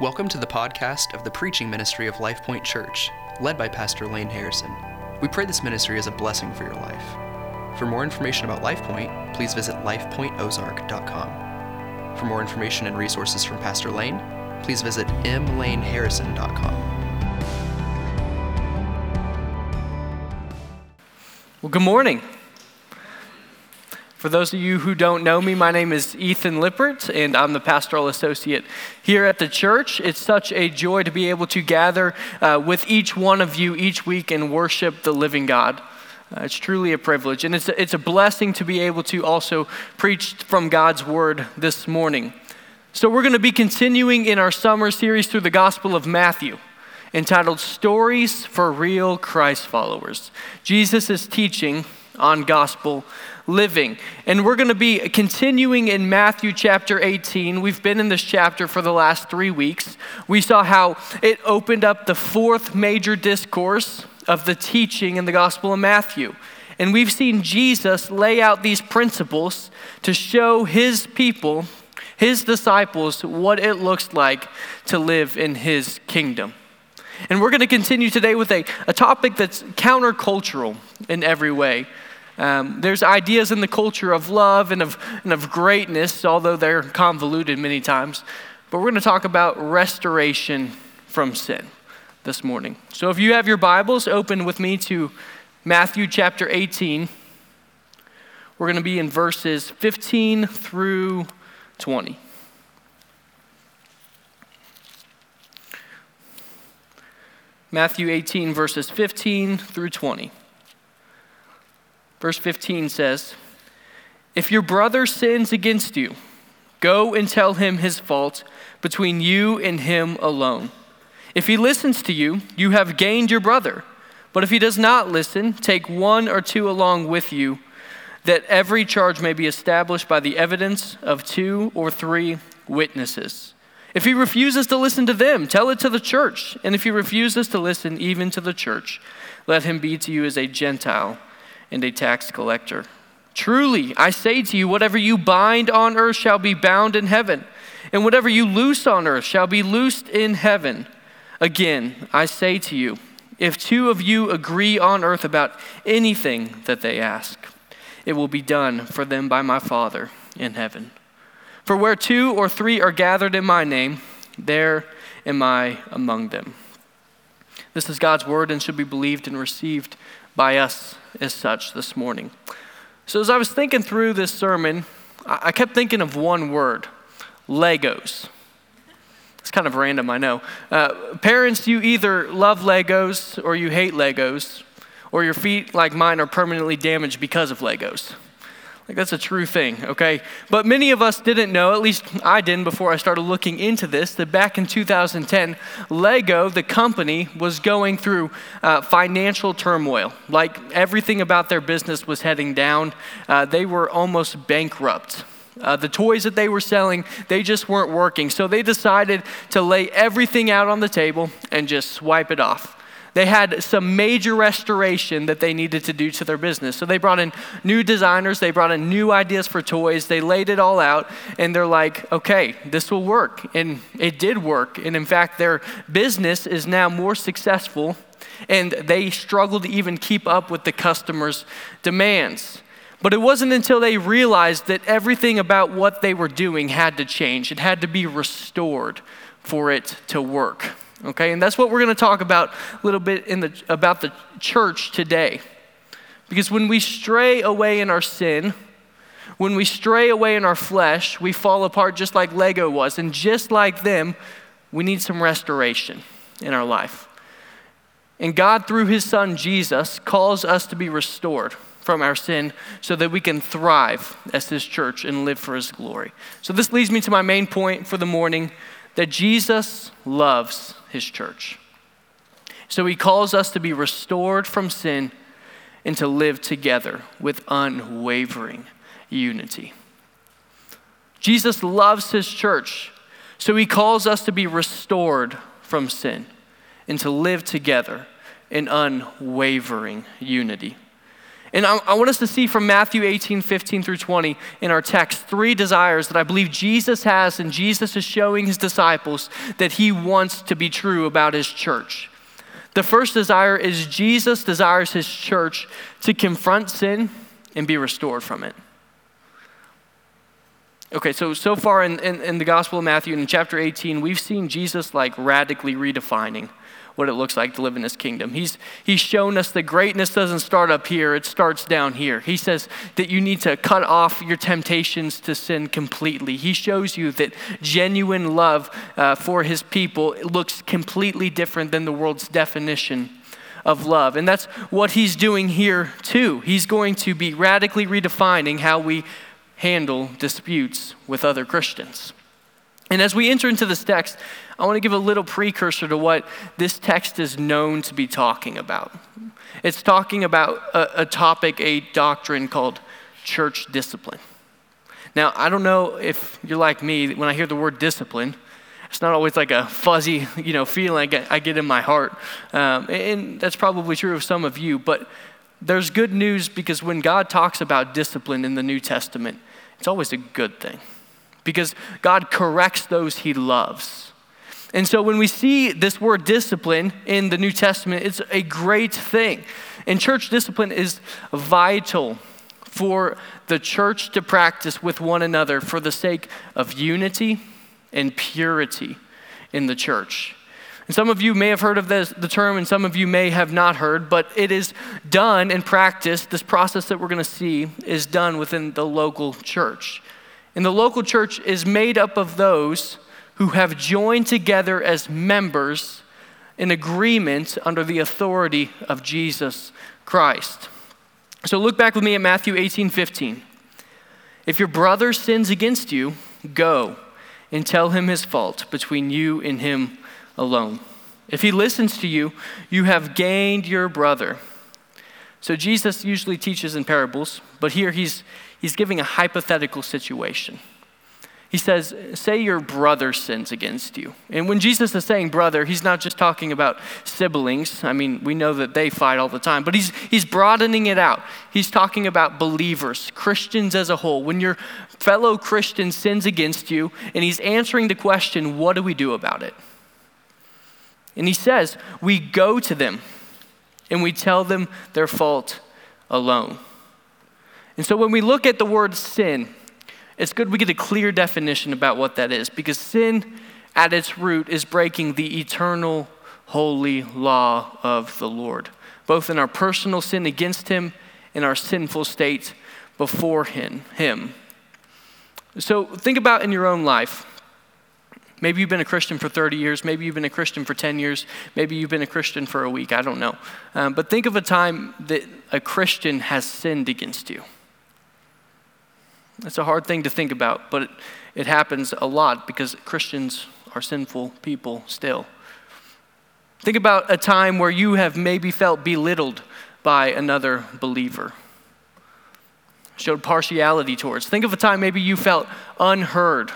Welcome to the podcast of the preaching ministry of Life Point Church, led by Pastor Lane Harrison. We pray this ministry is a blessing for your life. For more information about Life Point, please visit lifepointozark.com. For more information and resources from Pastor Lane, please visit mlaneharrison.com. Well, good morning. For those of you who don't know me, my name is Ethan Lippert, and I'm the pastoral associate here at the church. It's such a joy to be able to gather uh, with each one of you each week and worship the living God. Uh, it's truly a privilege, and it's a, it's a blessing to be able to also preach from God's word this morning. So, we're going to be continuing in our summer series through the Gospel of Matthew entitled Stories for Real Christ Followers. Jesus is teaching on gospel living. And we're going to be continuing in Matthew chapter 18. We've been in this chapter for the last three weeks. We saw how it opened up the fourth major discourse of the teaching in the Gospel of Matthew. And we've seen Jesus lay out these principles to show his people, his disciples, what it looks like to live in his kingdom. And we're going to continue today with a, a topic that's countercultural in every way. Um, there's ideas in the culture of love and of, and of greatness, although they're convoluted many times. But we're going to talk about restoration from sin this morning. So if you have your Bibles, open with me to Matthew chapter 18. We're going to be in verses 15 through 20. Matthew 18, verses 15 through 20. Verse 15 says, If your brother sins against you, go and tell him his fault between you and him alone. If he listens to you, you have gained your brother. But if he does not listen, take one or two along with you, that every charge may be established by the evidence of two or three witnesses. If he refuses to listen to them, tell it to the church. And if he refuses to listen even to the church, let him be to you as a Gentile and a tax collector. Truly, I say to you, whatever you bind on earth shall be bound in heaven, and whatever you loose on earth shall be loosed in heaven. Again, I say to you, if two of you agree on earth about anything that they ask, it will be done for them by my Father in heaven. For where two or three are gathered in my name, there am I among them. This is God's word and should be believed and received by us as such this morning. So, as I was thinking through this sermon, I kept thinking of one word Legos. It's kind of random, I know. Uh, parents, you either love Legos or you hate Legos, or your feet, like mine, are permanently damaged because of Legos. Like, that's a true thing, okay? But many of us didn't know, at least I didn't before I started looking into this, that back in 2010, Lego, the company, was going through uh, financial turmoil. Like, everything about their business was heading down. Uh, they were almost bankrupt. Uh, the toys that they were selling, they just weren't working. So they decided to lay everything out on the table and just swipe it off. They had some major restoration that they needed to do to their business. So they brought in new designers, they brought in new ideas for toys, they laid it all out, and they're like, okay, this will work. And it did work. And in fact, their business is now more successful, and they struggle to even keep up with the customers' demands. But it wasn't until they realized that everything about what they were doing had to change. It had to be restored for it to work. Okay, and that's what we're going to talk about a little bit in the, about the church today. Because when we stray away in our sin, when we stray away in our flesh, we fall apart just like Lego was. And just like them, we need some restoration in our life. And God, through His Son Jesus, calls us to be restored from our sin so that we can thrive as His church and live for His glory. So, this leads me to my main point for the morning that Jesus loves his church. So he calls us to be restored from sin and to live together with unwavering unity. Jesus loves his church, so he calls us to be restored from sin and to live together in unwavering unity. And I, I, want us to see from Matthew 18, 15 through 20 in our text three desires that I believe Jesus has, and Jesus is showing his disciples that he wants to be true about his church. The first desire is Jesus desires his church to confront sin and be restored from it. Okay, so so far in, in, in the Gospel of Matthew in chapter 18, we've seen Jesus like radically redefining what it looks like to live in his kingdom. He's, he's shown us that greatness doesn't start up here, it starts down here. He says that you need to cut off your temptations to sin completely. He shows you that genuine love uh, for his people looks completely different than the world's definition of love. And that's what he's doing here too. He's going to be radically redefining how we handle disputes with other Christians. And as we enter into this text, I want to give a little precursor to what this text is known to be talking about. It's talking about a, a topic, a doctrine called church discipline. Now, I don't know if you're like me, when I hear the word discipline, it's not always like a fuzzy, you know, feeling I get, in my heart. Um, and that's probably true of some of you, but there's good news because when God talks about discipline in the New Testament, it's always a good thing because God corrects those he loves. And so when we see this word discipline in the New Testament, it's a great thing. And church discipline is vital for the church to practice with one another for the sake of unity and purity in the church. And some of you may have heard of this, the term, and some of you may have not heard, but it is done in practice. This process that we're going to see is done within the local church. And the local church is made up of those who have joined together as members in agreement under the authority of Jesus Christ. So look back with me at Matthew 18 15. If your brother sins against you, go and tell him his fault between you and him alone. If he listens to you, you have gained your brother. So Jesus usually teaches in parables, but here he's, he's giving a hypothetical situation. He says, Say your brother sins against you. And when Jesus is saying brother, he's not just talking about siblings. I mean, we know that they fight all the time, but he's, he's broadening it out. He's talking about believers, Christians as a whole. When your fellow Christian sins against you, and he's answering the question, What do we do about it? And he says, We go to them and we tell them their fault alone. And so when we look at the word sin, it's good we get a clear definition about what that is because sin at its root is breaking the eternal holy law of the Lord, both in our personal sin against Him and our sinful state before Him. So think about in your own life. Maybe you've been a Christian for 30 years. Maybe you've been a Christian for 10 years. Maybe you've been a Christian for a week. I don't know. Um, but think of a time that a Christian has sinned against you. That's a hard thing to think about, but it, it happens a lot because Christians are sinful people still. Think about a time where you have maybe felt belittled by another believer, showed partiality towards. Think of a time maybe you felt unheard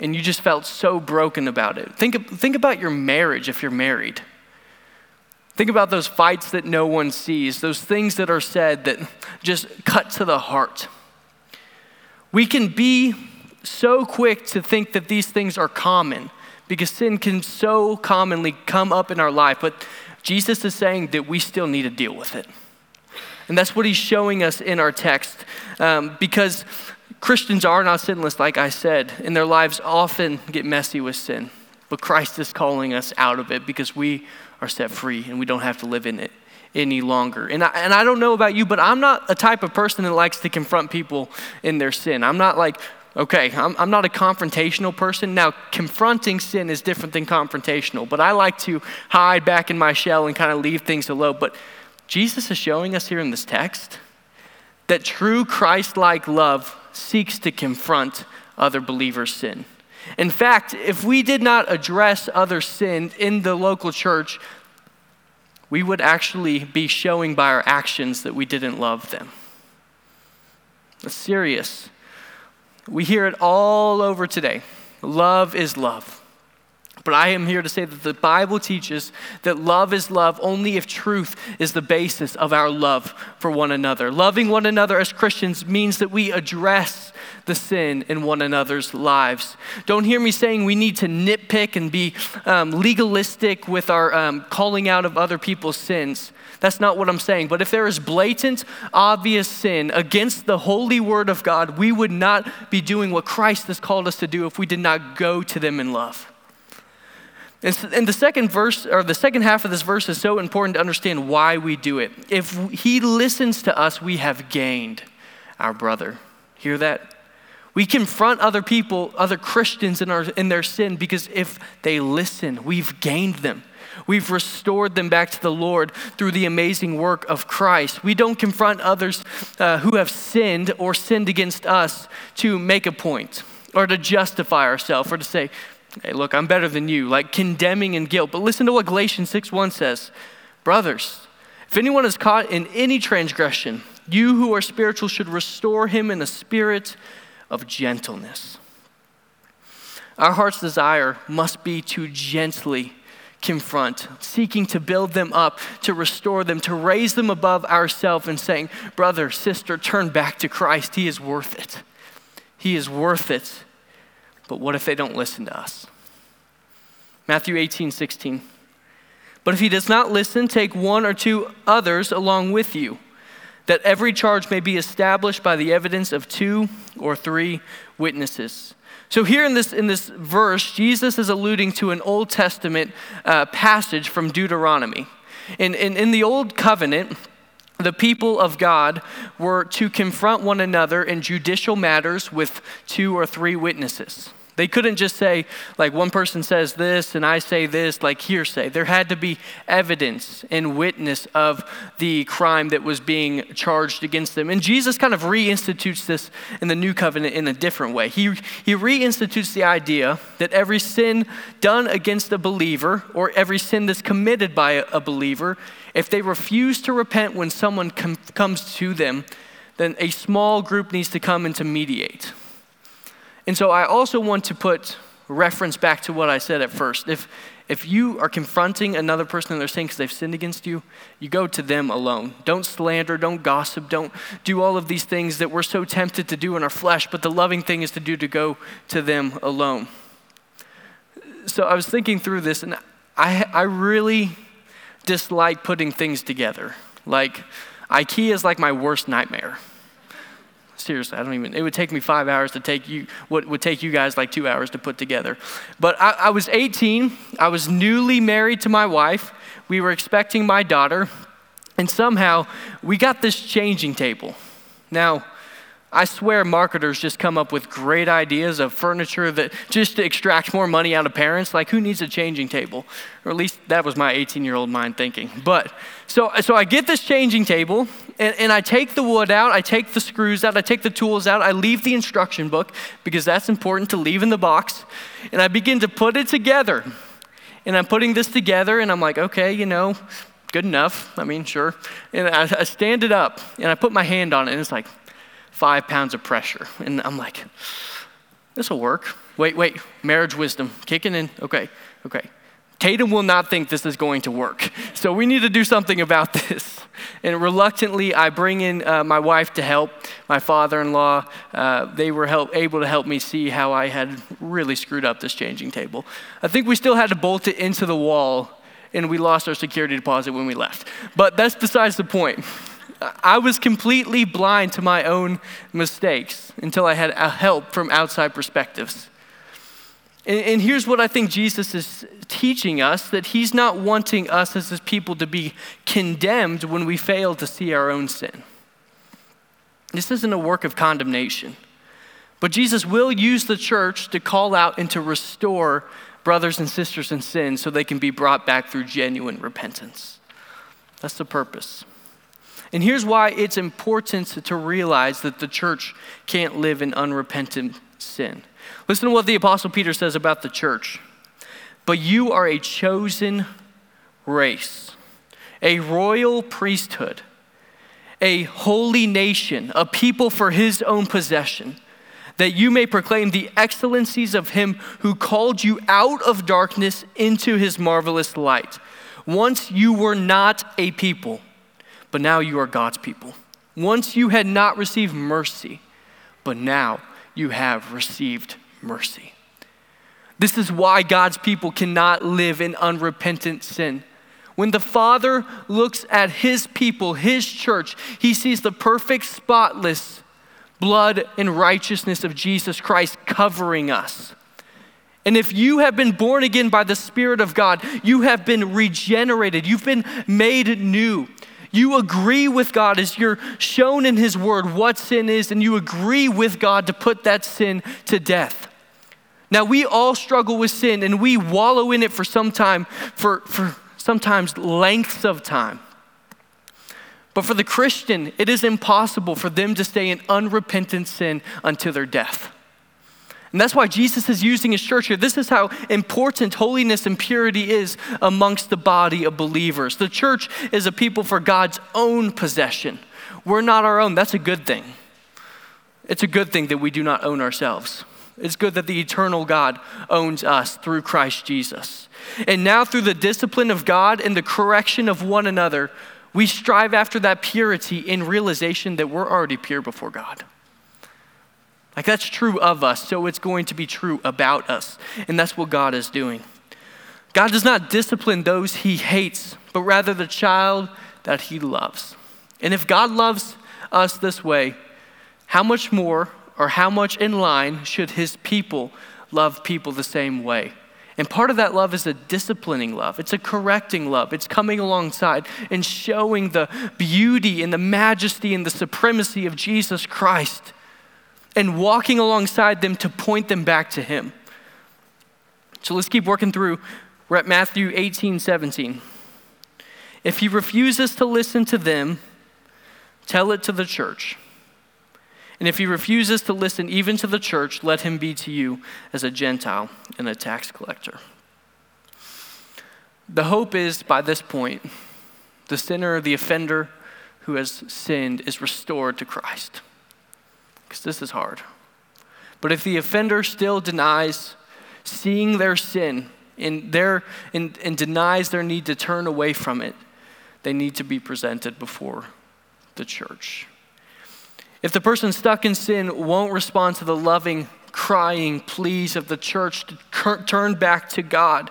and you just felt so broken about it. Think, think about your marriage if you're married. Think about those fights that no one sees, those things that are said that just cut to the heart. We can be so quick to think that these things are common because sin can so commonly come up in our life, but Jesus is saying that we still need to deal with it. And that's what he's showing us in our text um, because Christians are not sinless, like I said, and their lives often get messy with sin. But Christ is calling us out of it because we are set free and we don't have to live in it any longer. And I, and I don't know about you, but I'm not a type of person that likes to confront people in their sin. I'm not like, okay, I'm, I'm not a confrontational person. Now, confronting sin is different than confrontational, but I like to hide back in my shell and kind of leave things alone. But Jesus is showing us here in this text that true Christ like love seeks to confront other believers' sin. In fact, if we did not address other sin in the local church, we would actually be showing by our actions that we didn't love them. That's serious. We hear it all over today. Love is love. But I am here to say that the Bible teaches that love is love only if truth is the basis of our love for one another. Loving one another as Christians means that we address the sin in one another's lives. Don't hear me saying we need to nitpick and be um, legalistic with our um, calling out of other people's sins. That's not what I'm saying. But if there is blatant, obvious sin against the holy word of God, we would not be doing what Christ has called us to do if we did not go to them in love. And the second verse, or the second half of this verse, is so important to understand why we do it. If he listens to us, we have gained our brother. Hear that? We confront other people, other Christians in, our, in their sin because if they listen, we've gained them. We've restored them back to the Lord through the amazing work of Christ. We don't confront others uh, who have sinned or sinned against us to make a point or to justify ourselves or to say, hey, look, I'm better than you, like condemning and guilt. But listen to what Galatians 6 1 says Brothers, if anyone is caught in any transgression, you who are spiritual should restore him in a spirit of gentleness. Our heart's desire must be to gently confront, seeking to build them up, to restore them, to raise them above ourselves, and saying, Brother, sister, turn back to Christ. He is worth it. He is worth it. But what if they don't listen to us? Matthew 18, 16. But if he does not listen, take one or two others along with you, that every charge may be established by the evidence of two or three witnesses. So, here in this, in this verse, Jesus is alluding to an Old Testament uh, passage from Deuteronomy. In, in, in the Old Covenant, the people of God were to confront one another in judicial matters with two or three witnesses. They couldn't just say, like, one person says this and I say this, like hearsay. There had to be evidence and witness of the crime that was being charged against them. And Jesus kind of reinstitutes this in the new covenant in a different way. He, he reinstitutes the idea that every sin done against a believer or every sin that's committed by a, believer, if they refuse to repent when someone com- comes to them, then a small group needs to come and to mediate. And so I also want to put reference back to what I said at first. If, if you are confronting another person in their sin because they've sinned against you, you go to them alone. Don't slander, don't gossip, don't do all of these things that we're so tempted to do in our flesh, but the loving thing is to do to go to them alone. So I was thinking through this, and I, I really dislike putting things together. Like, IKEA is like my worst nightmare seriously, I don't even, it would take me five hours to take you, what would take you guys like two hours to put together. But I, I was 18, I was newly married to my wife, we were expecting my daughter, and somehow we got this changing table. Now, I swear marketers just come up with great ideas of furniture that just to extract more money out of parents. Like, who needs a changing table? Or at least that was my 18 year old mind thinking. But so, so I get this changing table and, and I take the wood out, I take the screws out, I take the tools out, I leave the instruction book because that's important to leave in the box, and I begin to put it together. And I'm putting this together and I'm like, okay, you know, good enough. I mean, sure. And I, I stand it up and I put my hand on it and it's like, five pounds of pressure. And I'm like, this will work. Wait, wait, marriage wisdom kicking in. Okay, okay. Tatum will not think this is going to work. So we need to do something about this. And reluctantly, I bring in uh, my wife to help, my father in law. Uh, they were help, able to help me see how I had really screwed up this changing table. I think we still had to bolt it into the wall, and we lost our security deposit when we left. But that's besides the point. I was completely blind to my own mistakes until I had help from outside perspectives. And, and, here's what I think Jesus is teaching us that he's not wanting us as his people to be condemned when we fail to see our own sin. This isn't a work of condemnation. But Jesus will use the church to call out and to restore brothers and sisters in sin so they can be brought back through genuine repentance. That's the purpose. And here's why it's important to realize that the church can't live in unrepentant sin. Listen to what the Apostle Peter says about the church. But you are a chosen race, a royal priesthood, a holy nation, a people for his own possession that you may proclaim the excellencies of him who called you out of darkness into his marvelous light. Once you were not a people, but now you are God's people. Once you had not received mercy, but now you have received mercy. This is why God's people cannot live in unrepentant sin. When the Father looks at his people, his church, he sees the perfect, spotless blood and righteousness of Jesus Christ covering us. And if you have been born again by the Spirit of God, you have been regenerated, you've been made new. You agree with God as you're shown in His Word what sin is, and you agree with God to put that sin to death. Now, we all struggle with sin and we wallow in it for some time, for, for sometimes lengths of time. But for the Christian, it is impossible for them to stay in unrepentant sin until their death. And that's why Jesus is using his church here. This is how important holiness and purity is amongst the body of believers. The church is a people for God's own possession. We're not our own. That's a good thing. It's a good thing that we do not own ourselves. It's good that the eternal God owns us through Christ Jesus. And now, through the discipline of God and the correction of one another, we strive after that purity in realization that we're already pure before God. Like that's true of us, so it's going to be true about us. And that's what God is doing. God does not discipline those he hates, but rather the child that he loves. And if God loves us this way, how much more or how much in line should his people love people the same way? And part of that love is a disciplining love. It's a correcting love. It's coming alongside and showing the beauty and the majesty and the supremacy of Jesus Christ and walking alongside them to point them back to Him. So let's keep working through. We're at Matthew 18, 17. If he refuses to listen to them, tell it to the church. And if he refuses to listen even to the church, let him be to you as a Gentile and a tax collector. The hope is by this point, the sinner, the offender who has sinned, is restored to Christ. Because this is hard. But if the offender still denies seeing their sin and, their, and, and denies their need to turn away from it, they need to be presented before the church. If the person stuck in sin won't respond to the loving, crying pleas of the church to turn back to God,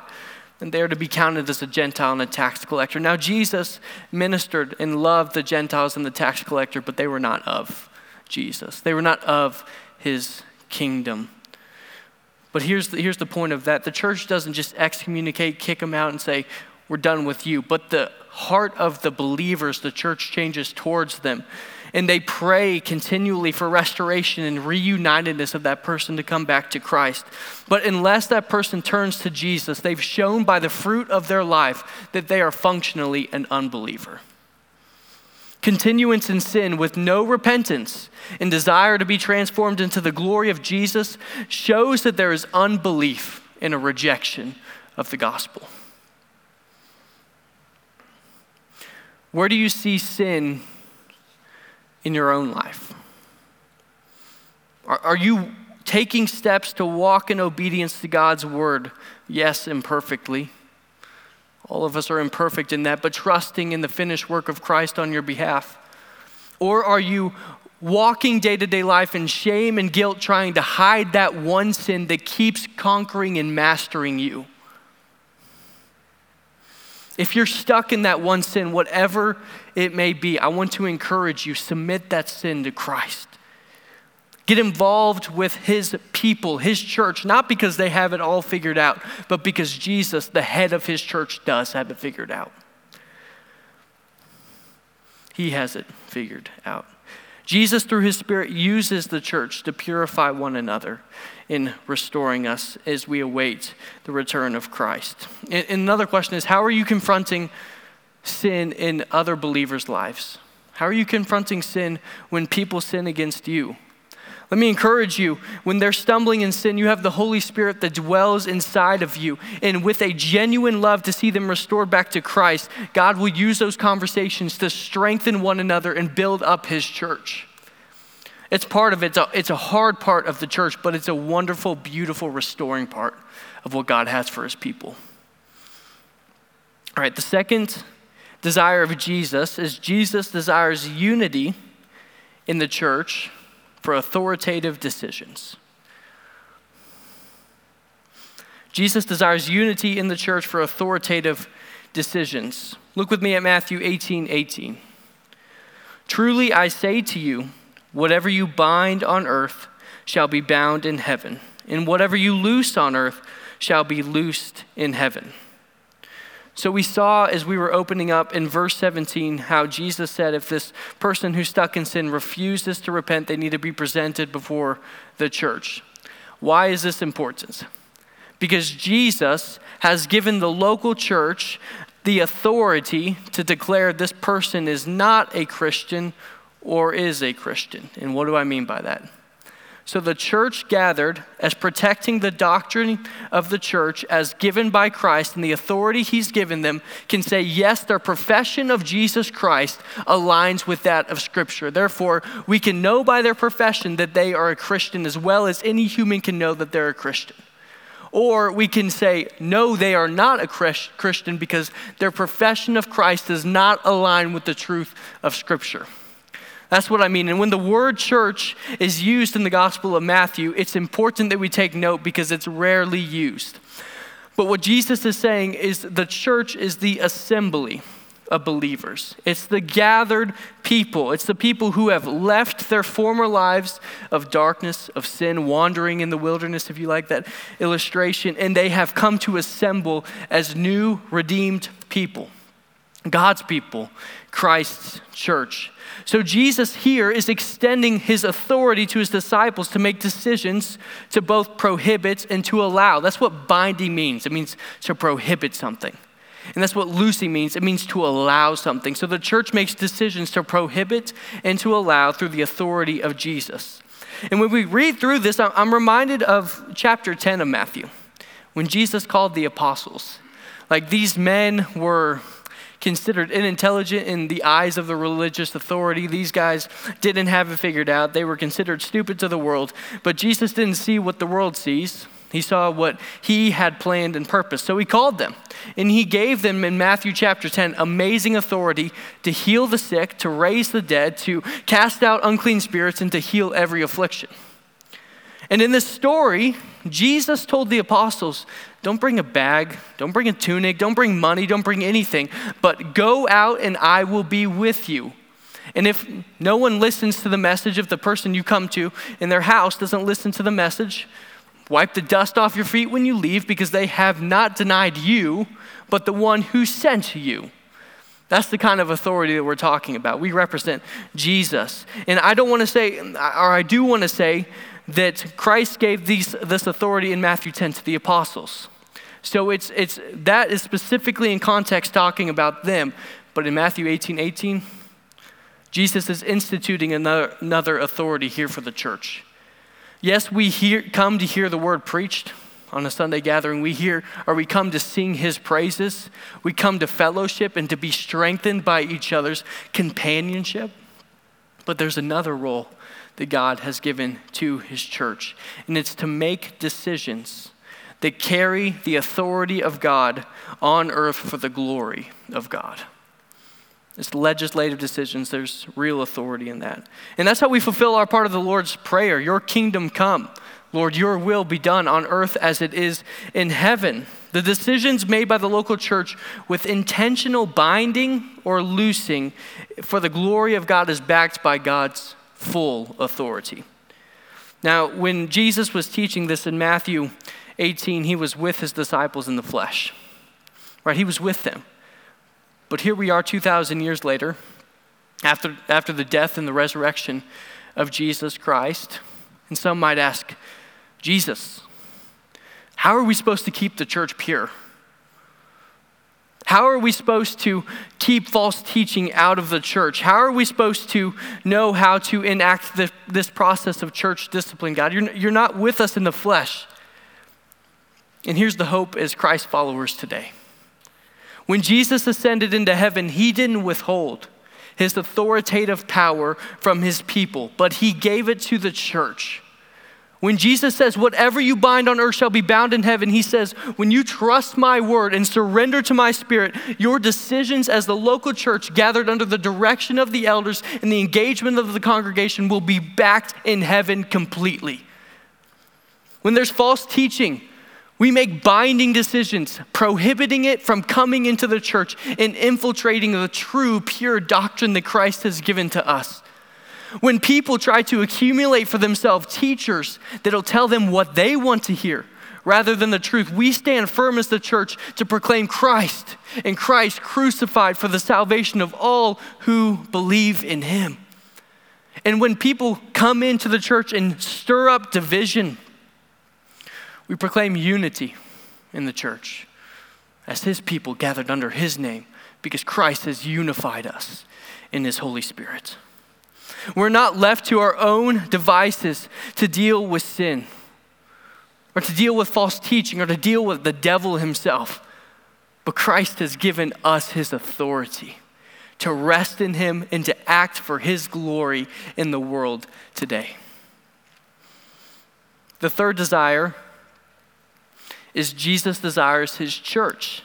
then they are to be counted as a Gentile and a tax collector. Now, Jesus ministered and loved the Gentiles and the tax collector, but they were not of Jesus. They were not of his kingdom. But here's the, here's the point of that the church doesn't just excommunicate, kick them out, and say, We're done with you. But the heart of the believers, the church changes towards them and they pray continually for restoration and reunitedness of that person to come back to Christ. But unless that person turns to Jesus, they've shown by the fruit of their life that they are functionally an unbeliever. Continuance in sin with no repentance and desire to be transformed into the glory of Jesus shows that there is unbelief and a rejection of the gospel. Where do you see sin in your own life? Are, are you taking steps to walk in obedience to God's word? Yes, imperfectly. All of us are imperfect in that, but trusting in the finished work of Christ on your behalf? Or are you walking day to day life in shame and guilt, trying to hide that one sin that keeps conquering and mastering you? If you're stuck in that one sin, whatever it may be, I want to encourage you submit that sin to Christ. Get involved with his people, his church, not because they have it all figured out, but because Jesus, the head of his church, does have it figured out. He has it figured out. Jesus, through his Spirit, uses the church to purify one another in restoring us as we await the return of Christ. And another question is how are you confronting sin in other believers' lives? How are you confronting sin when people sin against you? Let me encourage you when they're stumbling in sin, you have the Holy Spirit that dwells inside of you. And with a genuine love to see them restored back to Christ, God will use those conversations to strengthen one another and build up His church. It's part of it. It's a, it's a hard part of the church, but it's a wonderful, beautiful, restoring part of what God has for his people. All right, the second desire of Jesus is Jesus desires unity in the church for authoritative decisions. Jesus desires unity in the church for authoritative decisions. Look with me at Matthew 18 18. Truly I say to you, whatever you bind on earth shall be bound in heaven, and whatever you loose on earth shall be loosed in heaven. So we saw as we were opening up in verse 17 how Jesus said if this person who's stuck in sin refuses to repent, they need to be presented before the church. Why is this important? because Jesus has given the local church the authority to declare this person is not a Christian or is a Christian. And what do I mean by that? So the church gathered as protecting the doctrine of the church as given by Christ and the authority he's given them can say, yes, their profession of Jesus Christ aligns with that of Scripture. Therefore, we can know by their profession that they are a Christian as well as any human can know that they're a Christian. Or we can say, no, they are not a Christian because their profession of Christ does not align with the truth of Scripture. That's what I mean. And when the word church is used in the Gospel of Matthew, it's important that we take note because it's rarely used. But what Jesus is saying is the church is the assembly of believers. It's the gathered people. It's the people who have left their former lives of darkness, of sin, wandering in the wilderness, if you like that illustration, and they have come to assemble as new, redeemed people. God's people, Christ's church. So Jesus here is extending his authority to his disciples to make decisions to both prohibit and to allow. That's what binding means. It means to prohibit something. And that's what loosing means. It means to allow something. So the church makes decisions to prohibit and to allow through the authority of Jesus. And when we read through this, I'm reminded of chapter 10 of Matthew, when Jesus called the apostles. Like these men were considered unintelligent in the eyes of the religious authority. These guys didn't have it figured out. They were considered stupid to the world. But Jesus didn't see what the world sees. He saw what he had planned and purposed. So he called them. And he gave them in Matthew chapter 10 amazing authority to heal the sick, to raise the dead, to cast out unclean spirits, and to heal every affliction. And in this story, Jesus told the apostles, Don't bring a bag, don't bring a tunic, don't bring money, don't bring anything, but go out and I will be with you. And if no one listens to the message, if the person you come to in their house doesn't listen to the message, Wipe the dust off your feet when you leave because they have not denied you, but the one who sent you. That's the kind of authority that we're talking about. We represent Jesus. And I don't want to say, or I do want to say, that Christ gave these, this authority in Matthew 10 to the apostles. So it's, it's, that is specifically in context talking about them. But in Matthew 18 18, Jesus is instituting another, another authority here for the church. Yes, we hear, come to hear the word preached on a Sunday gathering. We hear, or we come to sing his praises. We come to fellowship and to be strengthened by each other's companionship. But there's another role that God has given to his church, and it's to make decisions that carry the authority of God on earth for the glory of God. It's legislative decisions. There's real authority in that. And that's how we fulfill our part of the Lord's Prayer Your kingdom come. Lord, your will be done on earth as it is in heaven. The decisions made by the local church with intentional binding or loosing for the glory of God is backed by God's full authority. Now, when Jesus was teaching this in Matthew 18, he was with his disciples in the flesh. Right? He was with them. But here we are 2,000 years later, after, after the death and the resurrection of Jesus Christ. And some might ask, Jesus, how are we supposed to keep the church pure? How are we supposed to keep false teaching out of the church? How are we supposed to know how to enact the, this process of church discipline, God? You're, you're not with us in the flesh. And here's the hope as Christ followers today when Jesus ascended into heaven, he didn't withhold. his authoritative power from his people, but he gave it to the church. When Jesus says, Whatever you bind on earth shall be bound in heaven, he says, When you trust my word and surrender to my spirit, your decisions as the local church gathered under the direction of the elders and the engagement of the congregation will be backed in heaven completely. When there's false teaching, we make binding decisions, prohibiting it from coming into the church and infiltrating the true, pure doctrine that Christ has given to us. When people try to accumulate for themselves teachers that'll tell them what they want to hear rather than the truth, we stand firm as the church to proclaim Christ and Christ crucified for the salvation of all who believe in him. And when people come into the church and stir up division, we proclaim unity in the church as his people gathered under his name because Christ has unified us in his Holy Spirit. We're not left to our own devices to deal with sin or to deal with false teaching or to deal with the devil himself. But Christ has given us his authority to rest in him and to act for his glory in the world today. The third desire is Jesus desires his church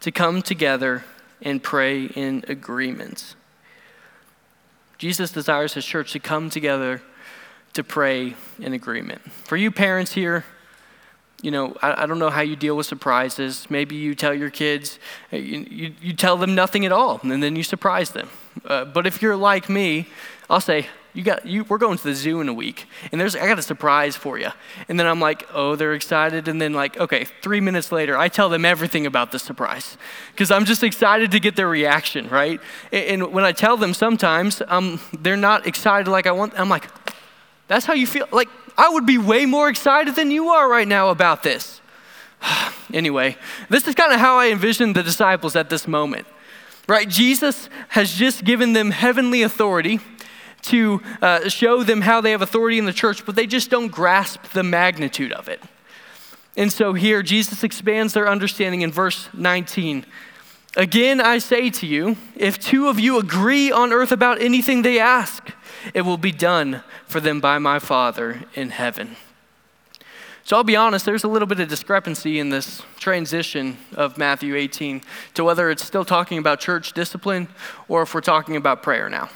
to come together and pray in agreement. Jesus desires his church to come together to pray in agreement. For you parents here, you know, I, I, don't know how you deal with surprises. Maybe you tell your kids, you, you, you tell them nothing at all, and then you surprise them. Uh, but if you're like me, I'll say, you got you we're going to the zoo in a week and there's i got a surprise for you and then i'm like oh they're excited. And then like okay three minutes later i tell them everything about the surprise because i'm just excited to get their reaction right? And, and when i tell them sometimes um, they're not excited like i want i'm like that's how you feel like i would be way more excited than you are right now about this. Anyway this is kind of how i envision the disciples at this moment right? Jesus has just given them heavenly authority to uh, show them how they have authority in the church, but they just don't grasp the magnitude of it. And so here, Jesus expands their understanding in verse 19. Again, I say to you, if two of you agree on earth about anything they ask, it will be done for them by my Father in heaven. So I'll be honest, there's a little bit of discrepancy in this transition of Matthew 18 to whether it's still talking about church discipline or if we're talking about prayer now.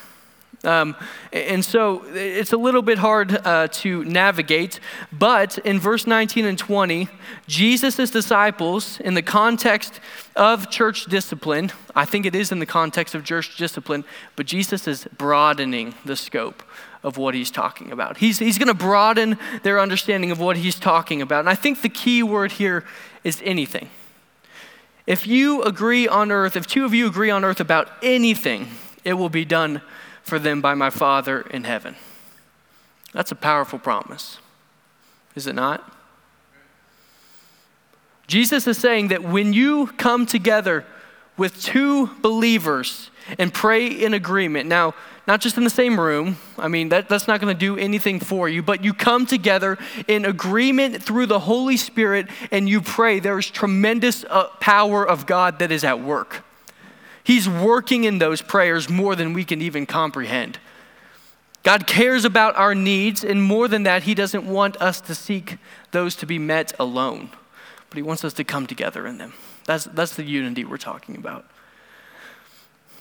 Um, and so it's a little bit hard uh, to navigate, but in verse 19 and 20, Jesus' disciples, in the context of church discipline, I think it is in the context of church discipline, but Jesus is broadening the scope of what he's talking about. He's, he's going to broaden their understanding of what he's talking about. And I think the key word here is anything. If you agree on earth, if two of you agree on earth about anything, it will be done for them by my Father in heaven. That's a powerful promise, is it not? Jesus is saying that when you come together with two believers and pray in agreement, now, not just in the same room, I mean, that, that's not going to do anything for you, but you come together in agreement through the Holy Spirit and you pray, there is tremendous uh, power of God that is at work. He's working in those prayers more than we can even comprehend. God cares about our needs, and more than that, He doesn't want us to seek those to be met alone, but He wants us to come together in them. That's, that's the unity we're talking about.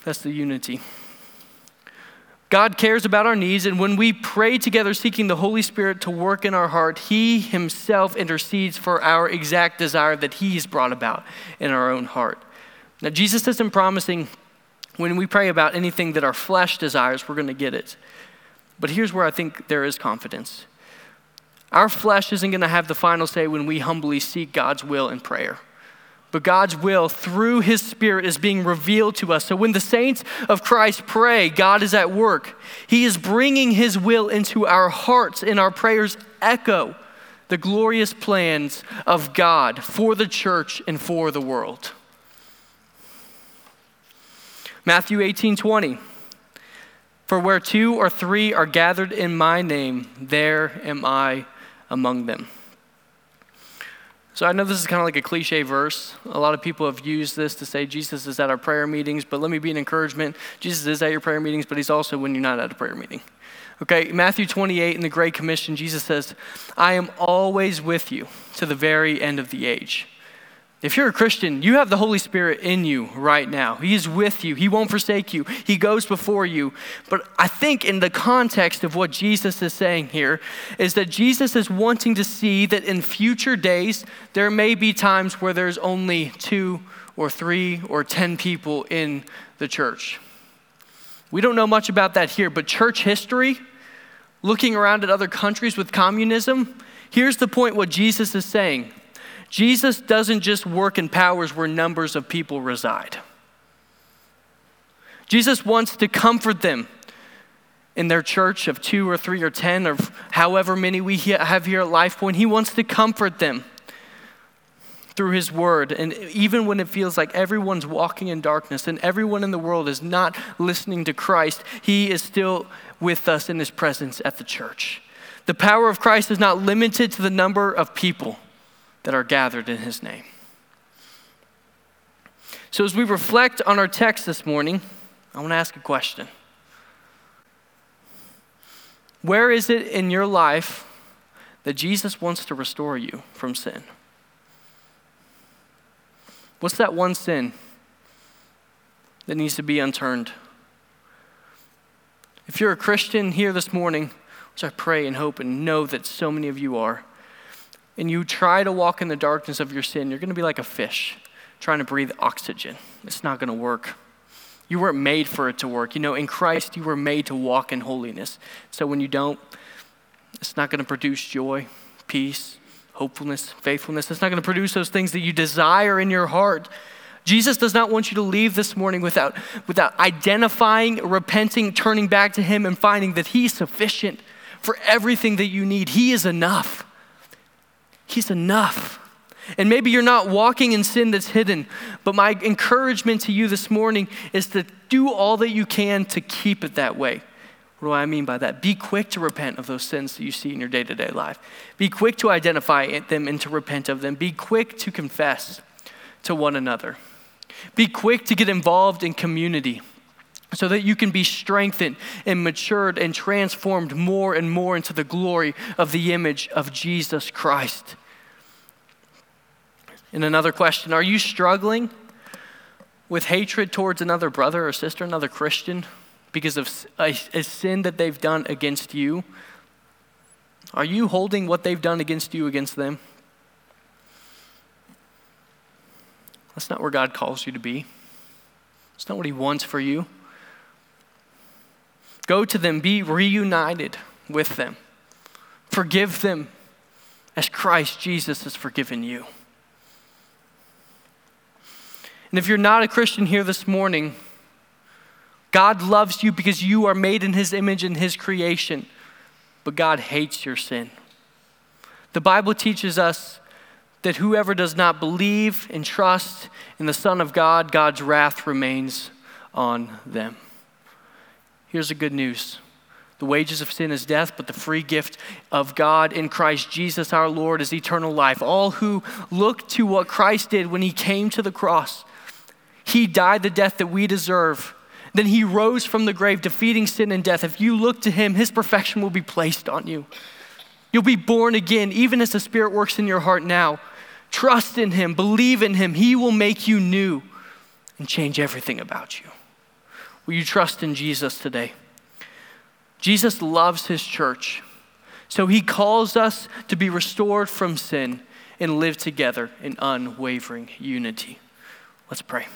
That's the unity. God cares about our needs, and when we pray together, seeking the Holy Spirit to work in our heart, He Himself intercedes for our exact desire that He's brought about in our own heart. Now, Jesus isn't promising when we pray about anything that our flesh desires, we're going to get it. But here's where I think there is confidence our flesh isn't going to have the final say when we humbly seek God's will in prayer. But God's will through His Spirit is being revealed to us. So when the saints of Christ pray, God is at work. He is bringing His will into our hearts, and our prayers echo the glorious plans of God for the church and for the world. Matthew 18 20. For where two or three are gathered in my name, there am I among them. So I know this is kind of like a cliche verse. A lot of people have used this to say Jesus is at our prayer meetings, but let me be an encouragement. Jesus is at your prayer meetings, but he's also when you're not at a prayer meeting. Okay, Matthew 28 in the Great Commission, Jesus says, I am always with you to the very end of the age. If you're a Christian, you have the Holy Spirit in you right now. He is with you. He won't forsake you. He goes before you. But I think, in the context of what Jesus is saying here, is that Jesus is wanting to see that in future days, there may be times where there's only two or three or ten people in the church. We don't know much about that here, but church history, looking around at other countries with communism, here's the point what Jesus is saying Jesus doesn't just work in powers where numbers of people reside. Jesus wants to comfort them in their church of two or three or ten or however many we have here at Life Point. He wants to comfort them through His Word. And even when it feels like everyone's walking in darkness and everyone in the world is not listening to Christ, He is still with us in His presence at the church. The power of Christ is not limited to the number of people that are gathered in his name. So, as we reflect on our text this morning, I want to ask a question. Where is it in your life that Jesus wants to restore you from sin? What's that one sin that needs to be unturned? If you're a Christian here this morning, which I pray and hope and know that so many of you are, and you try to walk in the darkness of your sin, you're going to be like a fish trying to breathe oxygen. It's not going to work. You weren't made for it to work. You know, in Christ, you were made to walk in holiness. So when you don't, it's not going to produce joy, peace, hopefulness, faithfulness. It's not going to produce those things that you desire in your heart. Jesus does not want you to leave this morning without, without identifying, repenting, turning back to Him, and finding that He's sufficient for everything that you need. He is enough. He's enough. And maybe you're not walking in sin that's hidden, but my encouragement to you this morning is to do all that you can to keep it that way. What do I mean by that? Be quick to repent of those sins that you see in your day to day life. Be quick to identify them and to repent of them. Be quick to confess to one another. Be quick to get involved in community so that you can be strengthened and matured and transformed more and more into the glory of the image of Jesus Christ. And another question Are you struggling with hatred towards another brother or sister, another Christian, because of a, a, sin that they've done against you? Are you holding what they've done against you against them? That's not where God calls you to be. It's not what He wants for you. Go to them, be reunited with them, forgive them as Christ Jesus has forgiven you. And if you're not a Christian here this morning, God loves you because you are made in His image and His creation, but God hates your sin. The Bible teaches us that whoever does not believe and trust in the Son of God, God's wrath remains on them. Here's the good news the wages of sin is death, but the free gift of God in Christ Jesus our Lord is eternal life. All who look to what Christ did when He came to the cross he died the death that we deserve. Then he rose from the grave, defeating sin and death. If you look to him, his perfection will be placed on you. You'll be born again, even as the Spirit works in your heart now. Trust in him, believe in him. He will make you new and change everything about you. Will you trust in Jesus today? Jesus loves his church, so he calls us to be restored from sin and live together in unwavering unity. Let's pray.